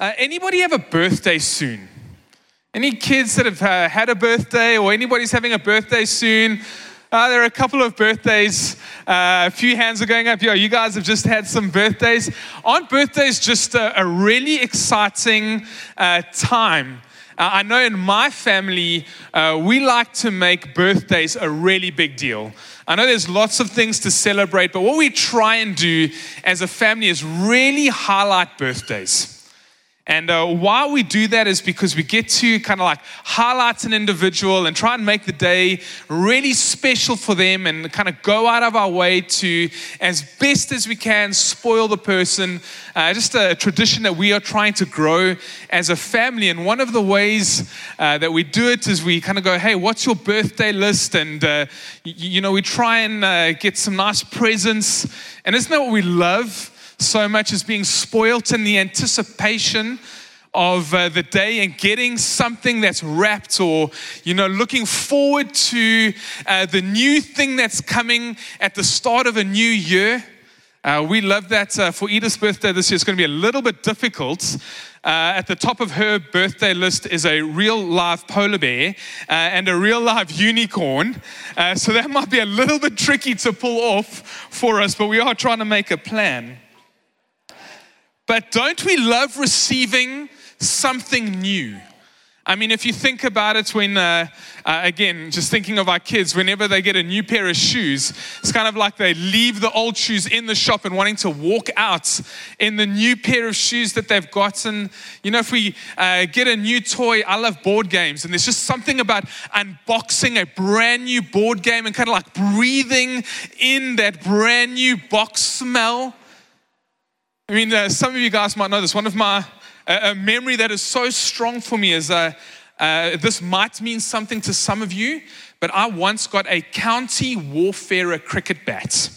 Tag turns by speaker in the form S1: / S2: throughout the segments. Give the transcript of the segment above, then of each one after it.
S1: Uh, anybody have a birthday soon? Any kids that have uh, had a birthday or anybody's having a birthday soon? Uh, there are a couple of birthdays. Uh, a few hands are going up. Yeah, you guys have just had some birthdays. Aren't birthdays just a, a really exciting uh, time? Uh, I know in my family, uh, we like to make birthdays a really big deal. I know there's lots of things to celebrate, but what we try and do as a family is really highlight birthdays. And uh, why we do that is because we get to kind of like highlight an individual and try and make the day really special for them and kind of go out of our way to, as best as we can, spoil the person. Uh, just a tradition that we are trying to grow as a family. And one of the ways uh, that we do it is we kind of go, hey, what's your birthday list? And, uh, you, know, we try and uh, get some nice presents. And isn't that what we love? So much as being spoilt in the anticipation of uh, the day and getting something that's wrapped or you know looking forward to uh, the new thing that's coming at the start of a new year uh, we love that uh, for edith's birthday this year it's going to be a little bit difficult uh, at the top of her birthday list is a real live polar bear uh, and a real live unicorn. so that might be a little bit tricky to pull off for us, but we are trying to make a plan. But don't we love receiving something new? I mean, if you think about it, when, uh, uh, again, just thinking of our kids, whenever they get a new pair of shoes, it's kind of like they leave the old shoes in the shop and wanting to walk out in the new pair of shoes that they've gotten. You know, if we uh, get a new toy, I love board games, and there's just something about unboxing a brand new board game and kind of like breathing in that brand new box smell. I mean, uh, some of you guys might know this. One of my uh, a memory that is so strong for me is uh, uh, this might mean something to some of you, but I once got a county warfare cricket bat.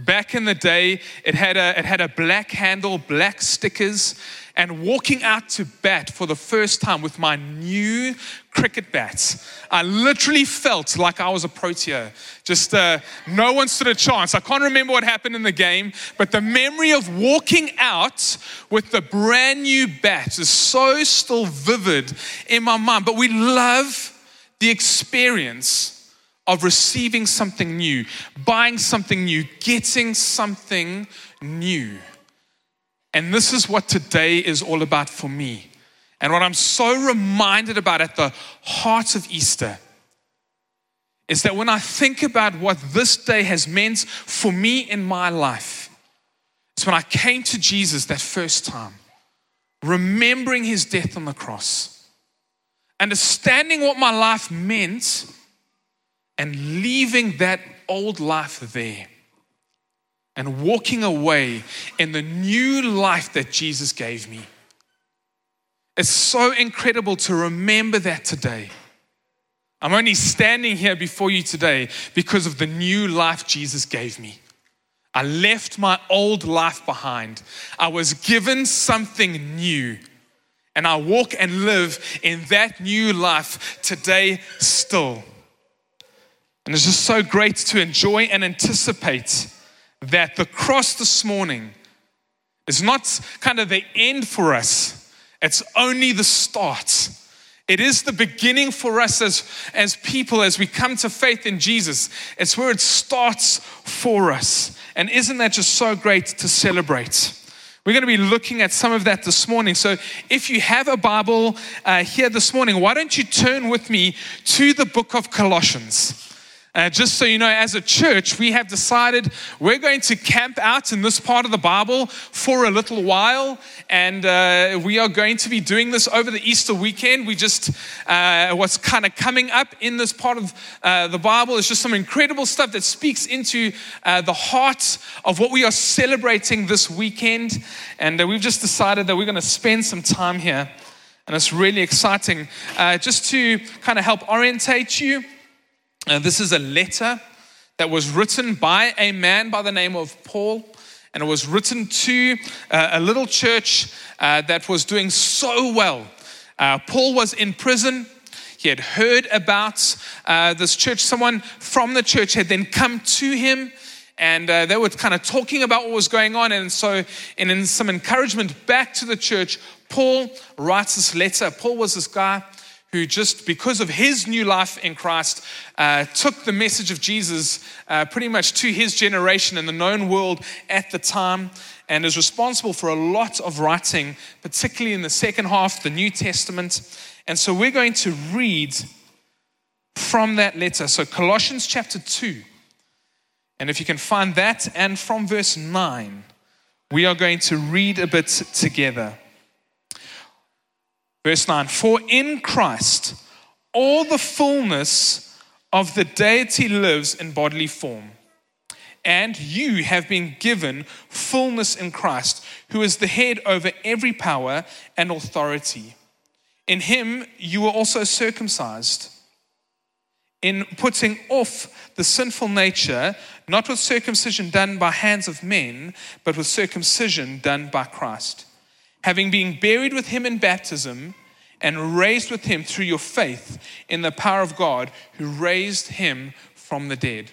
S1: Back in the day, it had a, it had a black handle, black stickers, and walking out to bat for the first time with my new cricket bats, I literally felt like I was a protea. Just uh, no one stood a chance. I can't remember what happened in the game, but the memory of walking out with the brand new bat is so still vivid in my mind. But we love the experience of receiving something new, buying something new, getting something new. And this is what today is all about for me. And what I'm so reminded about at the heart of Easter is that when I think about what this day has meant for me in my life, it's when I came to Jesus that first time, remembering his death on the cross, understanding what my life meant, and leaving that old life there and walking away in the new life that Jesus gave me. It's so incredible to remember that today. I'm only standing here before you today because of the new life Jesus gave me. I left my old life behind. I was given something new. And I walk and live in that new life today still. And it's just so great to enjoy and anticipate that the cross this morning is not kind of the end for us, it's only the start. It is the beginning for us as, as people as we come to faith in Jesus. It's where it starts for us. And isn't that just so great to celebrate? We're going to be looking at some of that this morning. So, if you have a Bible uh, here this morning, why don't you turn with me to the book of Colossians? Uh, just so you know, as a church, we have decided we're going to camp out in this part of the Bible for a little while, and uh, we are going to be doing this over the Easter weekend. We just, uh, what's kind of coming up in this part of uh, the Bible is just some incredible stuff that speaks into uh, the heart of what we are celebrating this weekend, and uh, we've just decided that we're going to spend some time here, and it's really exciting. just to kind of help orientate you. Uh, this is a letter that was written by a man by the name of Paul, and it was written to uh, a little church uh, that was doing so well. Paul was in prison. He had heard about this church. Someone from the church had then come to him and uh, they were kind of talking about what was going on. And so, and in some encouragement back to the church, Paul writes this letter. Paul was this guy who just because of his new life in Christ uh, took the message of Jesus uh, pretty much to his generation and the known world at the time and is responsible for a lot of writing, particularly in the second half the New Testament. And so we're going to read from that letter. So, Colossians chapter 2. And if you can find that, and from verse 9, we are going to read a bit together. Verse 9 For in Christ all the fullness of the deity lives in bodily form. And you have been given fullness in Christ, who is the head over every power and authority. In him you were also circumcised in putting off the sinful nature, not with circumcision done by hands of men, but with circumcision done by Christ. Having been buried with him in baptism and raised with him through your faith in the power of God who raised him from the dead.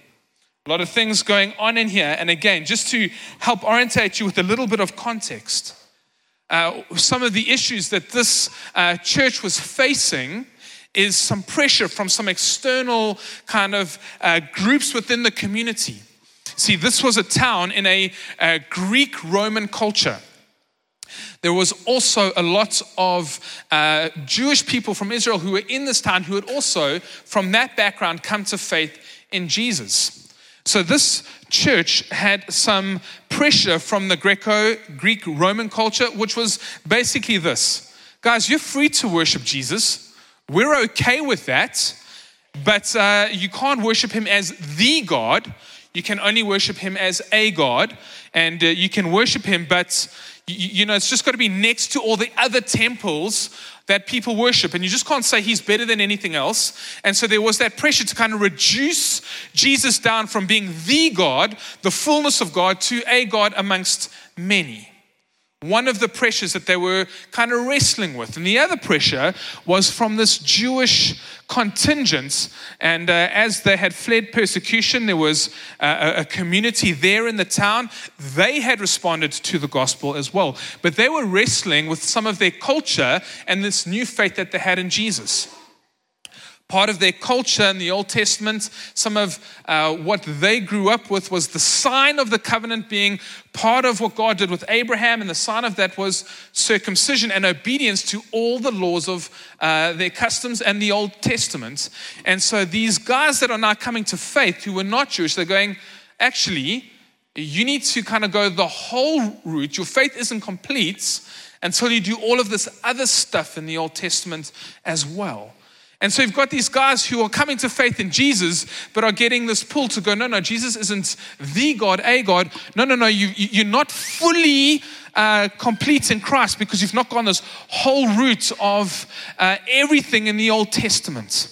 S1: A lot of things going on in here. And again, just to help orientate you with a little bit of context, uh, some of the issues that this uh, church was facing is some pressure from some external kind of uh, groups within the community. See, this was a town in a, a Greek Roman culture. There was also a lot of uh, Jewish people from Israel who were in this town who had also, from that background, come to faith in Jesus. So this church had some pressure from the Greco Greek Roman culture, which was basically this guys, you're free to worship Jesus. We're okay with that, but uh, you can't worship him as the God. You can only worship him as a God, and uh, you can worship him, but you, know, it's just got to be next to all the other temples that people worship. And you just can't say he's better than anything else. And so there was that pressure to kind of reduce Jesus down from being the God, the fullness of God, to a God amongst many one of the pressures that they were kind of wrestling with. And the other pressure was from this Jewish contingent. And uh, as they had fled persecution, there was uh, a community there in the town. They had responded to the gospel as well. But they were wrestling with some of their culture and this new faith that they had in Jesus part of their culture in the Old Testament, some of uh, what they grew up with was the sign of the covenant being part of what God did with Abraham, and the sign of that was circumcision and obedience to all the laws of uh, their customs and the Old Testament. And so these guys that are now coming to faith who were not Jewish, they're going, actually, you need to kind of go the whole route. Your faith isn't complete until you do all of this other stuff in the Old Testament as well. And so you've got these guys who are coming to faith in Jesus, but are getting this pull to go, no, no, Jesus isn't the God, a God. No, no, no, you, you're not fully uh, complete in Christ because you've not gone this whole route of uh, everything in the Old Testament.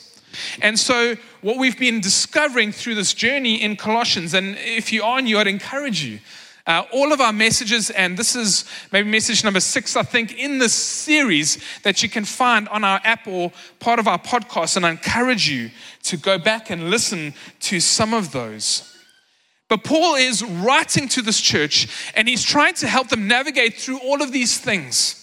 S1: And so, what we've been discovering through this journey in Colossians, and if you are new, I'd encourage you uh, all of our messages, and this is maybe message number six, I think, in this series that you can find on our app or part of our podcast. And I encourage you to go back and listen to some of those. But Paul is writing to this church and he's trying to help them navigate through all of these things.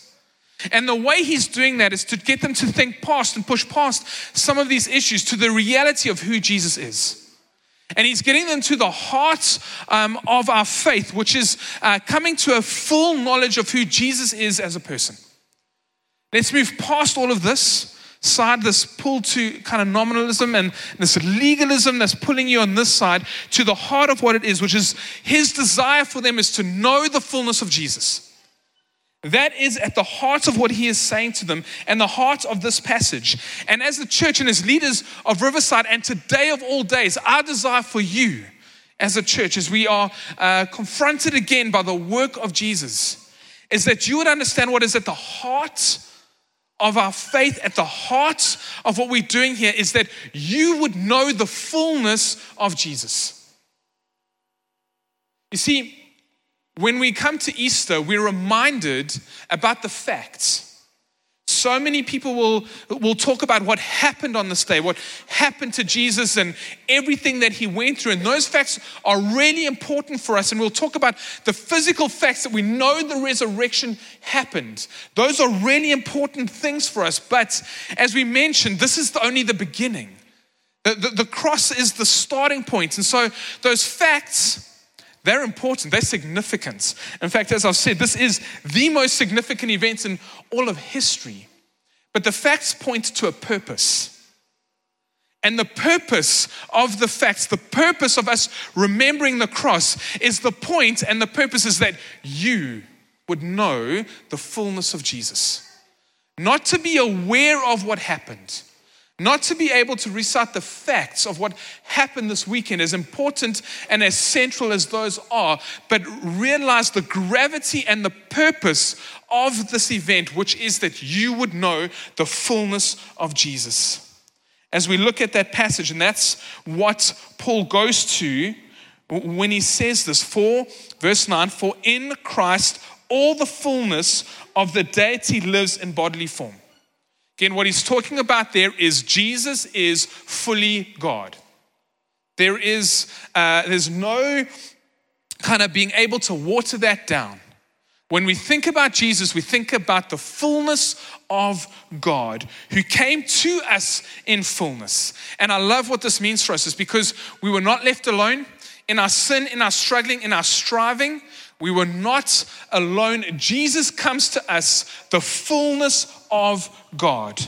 S1: And the way he's doing that is to get them to think past and push past some of these issues to the reality of who Jesus is. And he's getting them to the heart um, of our faith, which is uh, coming to a full knowledge of who Jesus is as a person. Let's move past all of this side, this pull to kind of nominalism and this legalism that's pulling you on this side, to the heart of what it is, which is his desire for them is to know the fullness of Jesus. That is at the heart of what he is saying to them and the heart of this passage. And as the church and as leaders of Riverside, and today of all days, our desire for you as a church, as we are uh, confronted again by the work of Jesus, is that you would understand what is at the heart of our faith, at the heart of what we're doing here, is that you would know the fullness of Jesus. You see, when we come to Easter, we're reminded about the facts. so many people will, will talk about what happened on this day, what happened to Jesus, and everything that he went through. And those facts are really important for us. And we'll talk about the physical facts that we know the resurrection happened. Those are really important things for us. But as we mentioned, this is the, only the beginning. The, the, the cross is the starting point. And so those facts, they're important, they're significant. In fact, as I've said, this is the most significant event in all of history. But the facts point to a purpose. And the purpose of the facts, the purpose of us remembering the cross is the point, and the purpose is that you would know the fullness of Jesus. Not to be aware of what happened, not to be able to recite the facts of what happened this weekend, as important and as central as those are, but realize the gravity and the purpose of this event, which is that you would know the fullness of Jesus. As we look at that passage, and that's what Paul goes to when he says this, for verse 9, for in Christ all the fullness of the deity lives in bodily form. Again, what he's talking about there is Jesus is fully God. There is uh, there's no kind of being able to water that down. When we think about Jesus, we think about the fullness of God who came to us in fullness. And I love what this means for us is because we were not left alone in our sin, in our struggling, in our striving. We were not alone. Jesus comes to us, the fullness of God.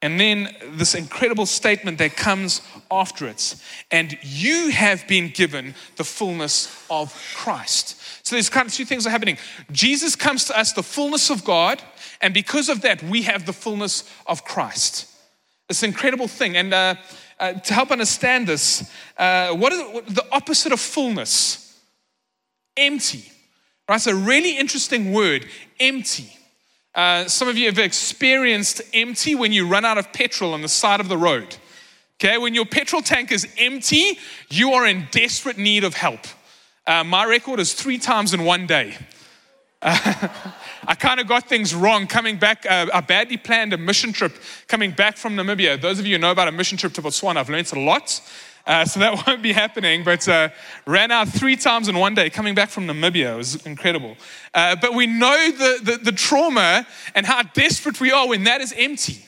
S1: And then this incredible statement that comes after it. And you have been given the fullness of Christ. So there's kind of two things are happening. Jesus comes to us, the fullness of God, and because of that, we have the fullness of Christ. It's an incredible thing. And uh, uh, to help understand this, uh, what is the opposite of fullness? Empty. Right? It's a really interesting word, empty. Uh, some of you have experienced empty when you run out of petrol on the side of the road. Okay, when your petrol tank is empty, you are in desperate need of help. Uh, my record is three times in one day. Uh, I kind of got things wrong coming back. Uh, I badly planned a mission trip coming back from Namibia. Those of you who know about a mission trip to Botswana, I've learned a lot. Uh, so that won't be happening. But uh, ran out three times in one day coming back from Namibia. It was incredible. Uh, but we know the, the, the, trauma and how desperate we are when that is empty.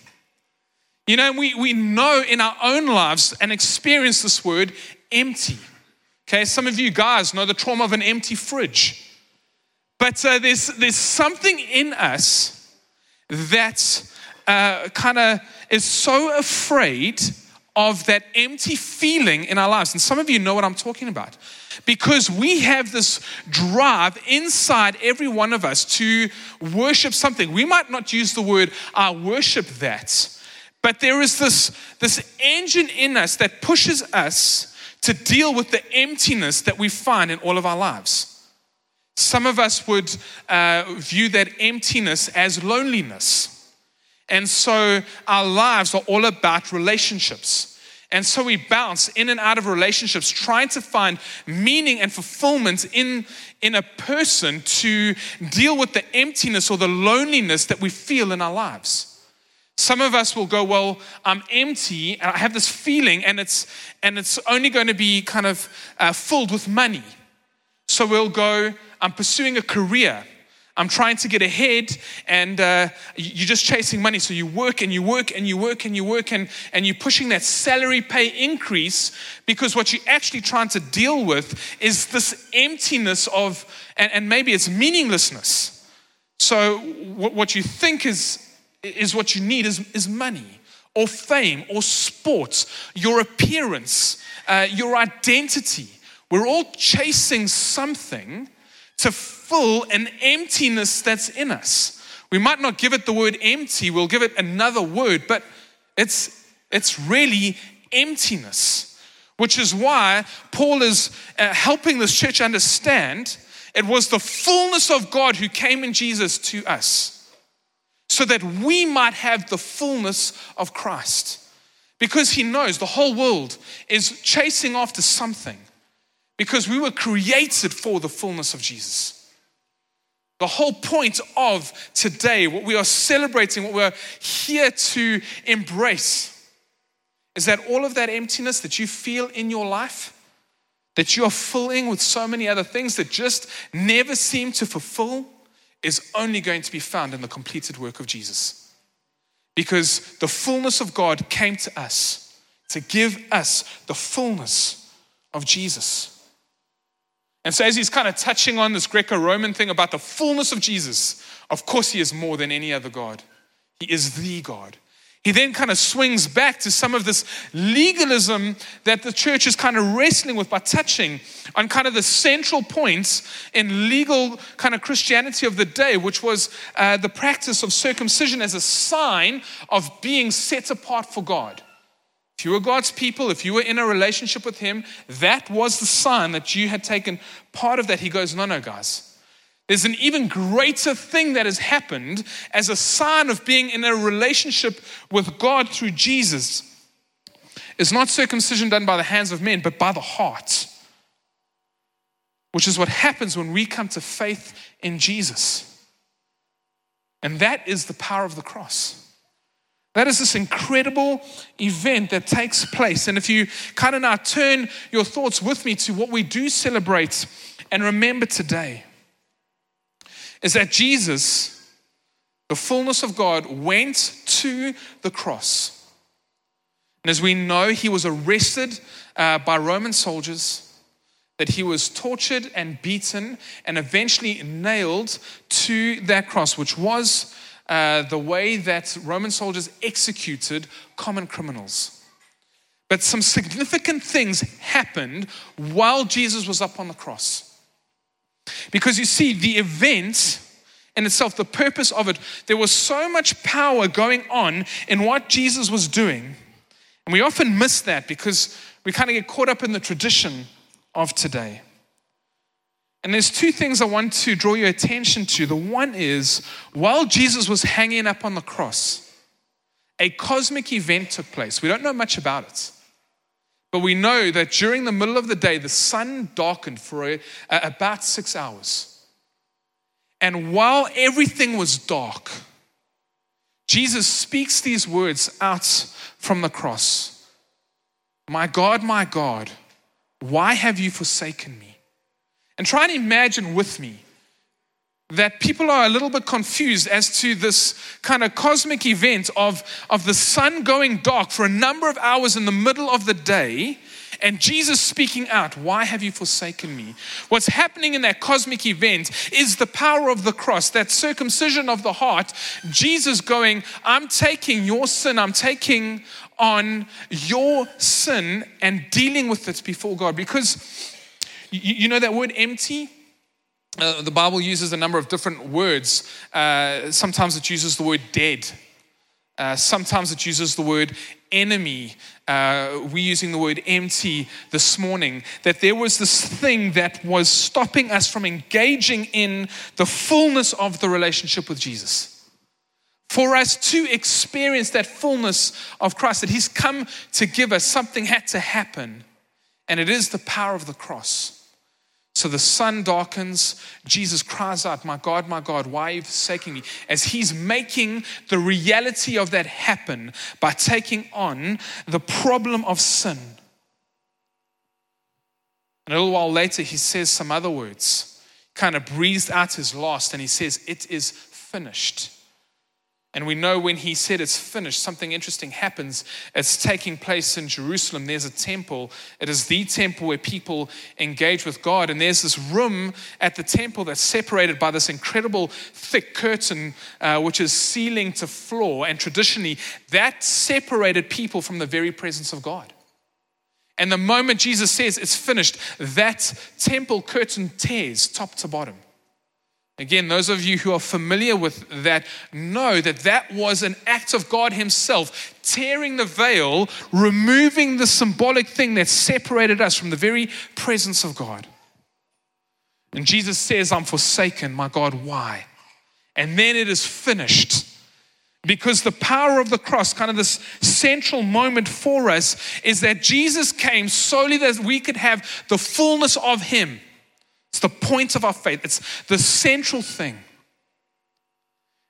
S1: You know, we, we know in our own lives and experience this word empty. Okay, some of you guys know the trauma of an empty fridge. But uh, there's, there's something in us that uh, kind of is so afraid of that empty feeling in our lives. And some of you know what I'm talking about. Because we have this drive inside every one of us to worship something. We might not use the word, I worship that. But there is this, this engine in us that pushes us to deal with the emptiness that we find in all of our lives. Some of us would uh, view that emptiness as loneliness. And so our lives are all about relationships. And so we bounce in and out of relationships, trying to find meaning and fulfillment in, in a person to deal with the emptiness or the loneliness that we feel in our lives. Some of us will go, Well, I'm empty and I have this feeling, and it's, and it's only going to be kind of uh, filled with money. So we'll go, I'm pursuing a career I'm trying to get ahead, and uh, you're just chasing money. So you work and you work and you work and you work, and, and you're pushing that salary pay increase because what you're actually trying to deal with is this emptiness of, and, and maybe it's meaninglessness. So what, what you think is, is what you need is, is money or fame or sports, your appearance, uh, your identity. We're all chasing something to fill an emptiness that's in us. We might not give it the word empty, we'll give it another word, but it's, it's really emptiness, which is why Paul is uh, helping this church understand it was the fullness of God who came in Jesus to us so that we might have the fullness of Christ. Because he knows the whole world is chasing after something because we were created for the fullness of Jesus. The whole point of today, what we are celebrating, what we're here to embrace, is that all of that emptiness that you feel in your life, that you are filling with so many other things that just never seem to fulfill, is only going to be found in the completed work of Jesus. Because the fullness of God came to us to give us the fullness of Jesus. And so, as he's kind of touching on this Greco Roman thing about the fullness of Jesus, of course, he is more than any other God. He is the God. He then kind of swings back to some of this legalism that the church is kind of wrestling with by touching on kind of the central points in legal kind of Christianity of the day, which was uh, the practice of circumcision as a sign of being set apart for God. If you were God's people, if you were in a relationship with Him, that was the sign that you had taken part of that. He goes, No, no, guys. There's an even greater thing that has happened as a sign of being in a relationship with God through Jesus. It's not circumcision done by the hands of men, but by the heart, which is what happens when we come to faith in Jesus. And that is the power of the cross. That is this incredible event that takes place. And if you kind of now turn your thoughts with me to what we do celebrate and remember today, is that Jesus, the fullness of God, went to the cross. And as we know, he was arrested uh, by Roman soldiers, that he was tortured and beaten and eventually nailed to that cross, which was uh, the way that Roman soldiers executed common criminals. But some significant things happened while Jesus was up on the cross. Because you see, the event in itself, the purpose of it, there was so much power going on in what Jesus was doing. And we often miss that because we kind of get caught up in the tradition of today. And there's two things I want to draw your attention to. The one is while Jesus was hanging up on the cross, a cosmic event took place. We don't know much about it. But we know that during the middle of the day, the sun darkened for a, a, about six hours. And while everything was dark, Jesus speaks these words out from the cross My God, my God, why have you forsaken me? And try and imagine with me that people are a little bit confused as to this kind of cosmic event of, of the sun going dark for a number of hours in the middle of the day and Jesus speaking out, Why have you forsaken me? What's happening in that cosmic event is the power of the cross, that circumcision of the heart. Jesus going, I'm taking your sin, I'm taking on your sin and dealing with it before God. Because you, you know that word empty? Uh, the Bible uses a number of different words. Uh, sometimes it uses the word dead. Uh, sometimes it uses the word enemy. Uh, we're using the word empty this morning. That there was this thing that was stopping us from engaging in the fullness of the relationship with Jesus. For us to experience that fullness of Christ, that He's come to give us, something had to happen. And it is the power of the cross. So the sun darkens. Jesus cries out, My God, my God, why are you forsaking me? As he's making the reality of that happen by taking on the problem of sin. And a little while later, he says some other words, kind of breathes out his last, and he says, It is finished. And we know when he said it's finished, something interesting happens. It's taking place in Jerusalem. There's a temple. It is the temple where people engage with God. And there's this room at the temple that's separated by this incredible thick curtain, uh, which is ceiling to floor. And traditionally, that separated people from the very presence of God. And the moment Jesus says it's finished, that temple curtain tears top to bottom. Again, those of you who are familiar with that know that that was an act of God Himself tearing the veil, removing the symbolic thing that separated us from the very presence of God. And Jesus says, I'm forsaken, my God, why? And then it is finished. Because the power of the cross, kind of this central moment for us, is that Jesus came solely that we could have the fullness of Him. It's the point of our faith, it's the central thing.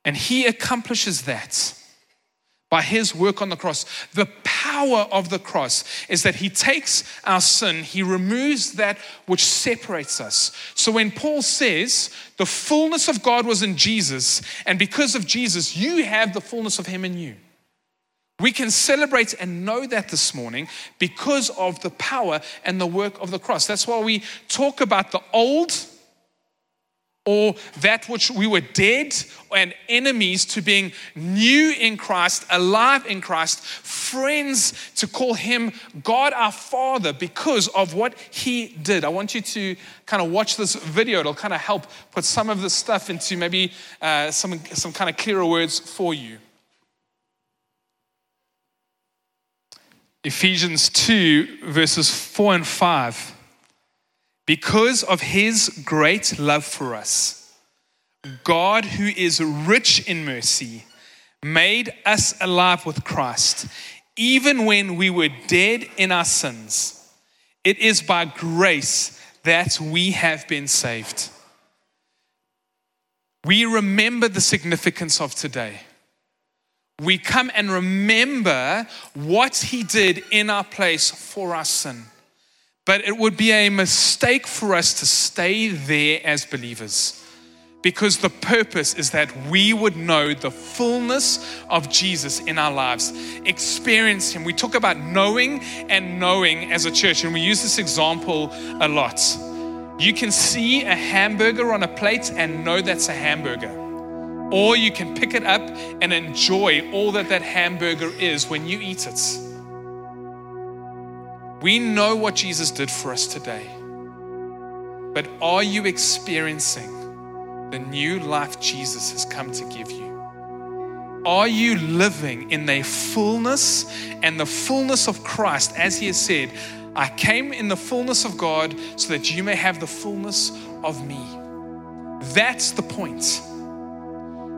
S1: And he accomplishes that by his work on the cross. The power of the cross is that he takes our sin, he removes that which separates us. So when Paul says the fullness of God was in Jesus, and because of Jesus, you have the fullness of him in you. We can celebrate and know that this morning because of the power and the work of the cross. That's why we talk about the old or that which we were dead and enemies to being new in Christ, alive in Christ, friends to call him God our Father because of what he did. I want you to kind of watch this video. It'll kind of help put some of this stuff into maybe uh, some, some kind of clearer words for you. Ephesians 2, verses 4 and 5. Because of his great love for us, God, who is rich in mercy, made us alive with Christ, even when we were dead in our sins. It is by grace that we have been saved. We remember the significance of today. We come and remember what he did in our place for our sin. But it would be a mistake for us to stay there as believers because the purpose is that we would know the fullness of Jesus in our lives, experience Him. We talk about knowing and knowing as a church, and we use this example a lot. You can see a hamburger on a plate and know that's a hamburger. Or you can pick it up and enjoy all that that hamburger is when you eat it. We know what Jesus did for us today. But are you experiencing the new life Jesus has come to give you? Are you living in the fullness and the fullness of Christ as he has said, I came in the fullness of God so that you may have the fullness of me? That's the point.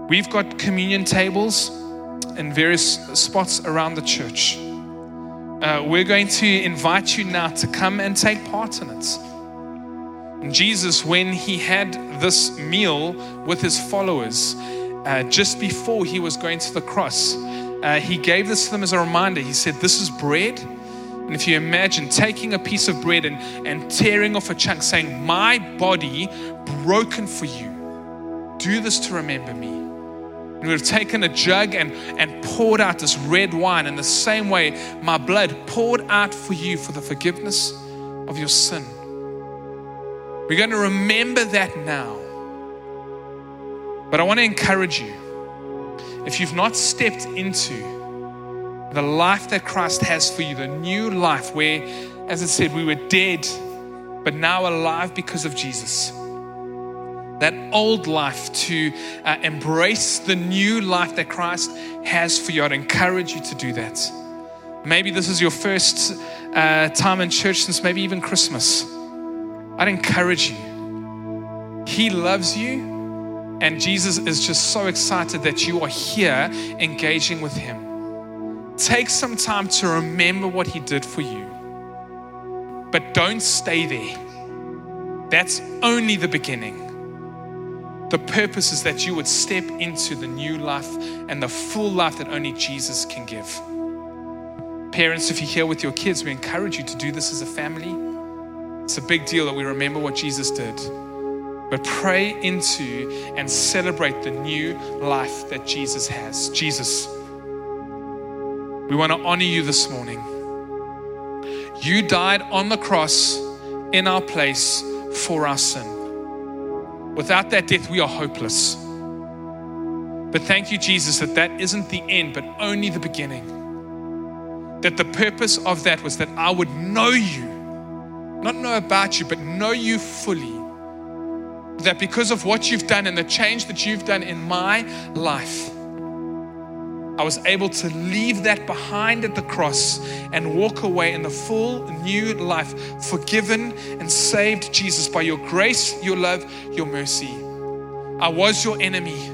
S1: We've got communion tables in various spots around the church uh, we're going to invite you now to come and take part in it. And Jesus, when he had this meal with his followers, uh, just before he was going to the cross, uh, he gave this to them as a reminder. He said, This is bread. And if you imagine taking a piece of bread and, and tearing off a chunk, saying, My body broken for you, do this to remember me. And we have taken a jug and, and poured out this red wine in the same way my blood poured out for you for the forgiveness of your sin. We're going to remember that now. But I want to encourage you if you've not stepped into the life that Christ has for you, the new life where, as it said, we were dead, but now alive because of Jesus that old life to uh, embrace the new life that Christ has for you. I'd encourage you to do that. Maybe this is your first uh, time in church since maybe even Christmas. I'd encourage you. He loves you, and Jesus is just so excited that you are here engaging with Him. Take some time to remember what He did for you, but don't stay there. That's only the beginning. The purpose is that you would step into the new life and the full life that only Jesus can give. Parents, if you're here with your kids, we encourage you to do this as a family. It's a big deal that we remember what Jesus did. But pray into and celebrate the new life that Jesus has. Jesus, we want to honor you this morning. You died on the cross in our place for our sin. Without that death, we are hopeless. But thank you, Jesus, that that isn't the end, but only the beginning. That the purpose of that was that I would know you, not know about you, but know you fully. That because of what you've done and the change that you've done in my life, I was able to leave that behind at the cross and walk away in the full new life, forgiven and saved, Jesus, by your grace, your love, your mercy. I was your enemy,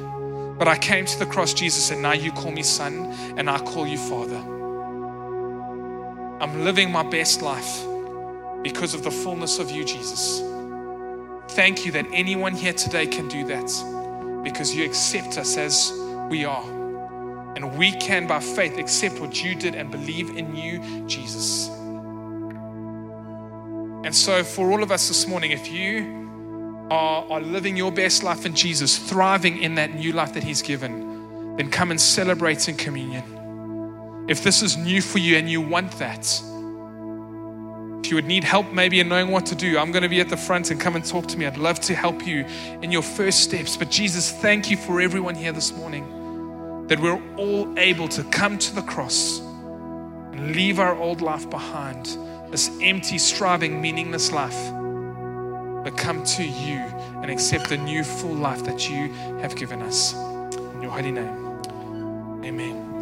S1: but I came to the cross, Jesus, and now you call me son and I call you father. I'm living my best life because of the fullness of you, Jesus. Thank you that anyone here today can do that because you accept us as we are. And we can, by faith, accept what you did and believe in you, Jesus. And so, for all of us this morning, if you are, are living your best life in Jesus, thriving in that new life that He's given, then come and celebrate in communion. If this is new for you and you want that, if you would need help maybe in knowing what to do, I'm going to be at the front and come and talk to me. I'd love to help you in your first steps. But Jesus, thank you for everyone here this morning that we're all able to come to the cross and leave our old life behind, this empty, striving, meaningless life, but come to you and accept the new full life that you have given us. In your holy name, amen.